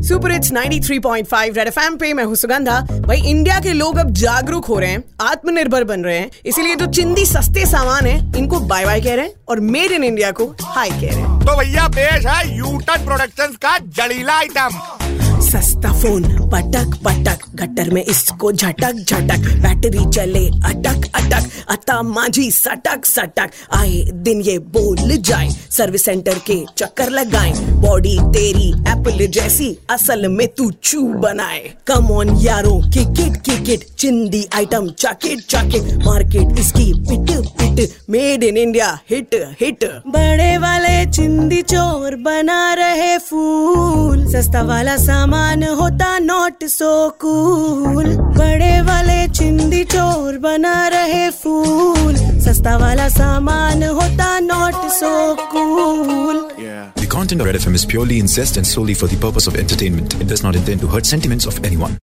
Super it's 93.5 red FM पे मैं हूँ सुगंधा। भाई इंडिया के लोग अब जागरूक हो रहे हैं आत्मनिर्भर बन रहे हैं। इसीलिए जो चिंदी सस्ते सामान है इनको बाय बाय कह रहे हैं और मेड इन इंडिया को हाई कह रहे हैं। तो भैया पेश है यूटन प्रोडक्शंस का जड़ीला आइटम सस्ता फ़ोन पटक पटक गटर में इसको झटक झटक। बैटरी चले अटक अटक अता माझी सटक सटक। आए दिन ये बोल जाए सर्विस सेंटर के चक्कर लगाए। बॉडी तेरी एप्पल जैसी असल में तू चू बनाए। कम ऑन यारो किक इट चिंदी आइटम चकिट चकिट मार्केट इसकी पिट पिट made in India hit hit बड़े वाले चिंदी चोर बना रहे फूल। सस्ता वाला सामान होता नॉट सो कूल बड़े वाले चिंदी चोर बना रहे फूल। सस्ता वाला सामान होता not so cool content of Red FM is purely incest and solely for the purpose of entertainment. It does not intend to hurt sentiments of anyone.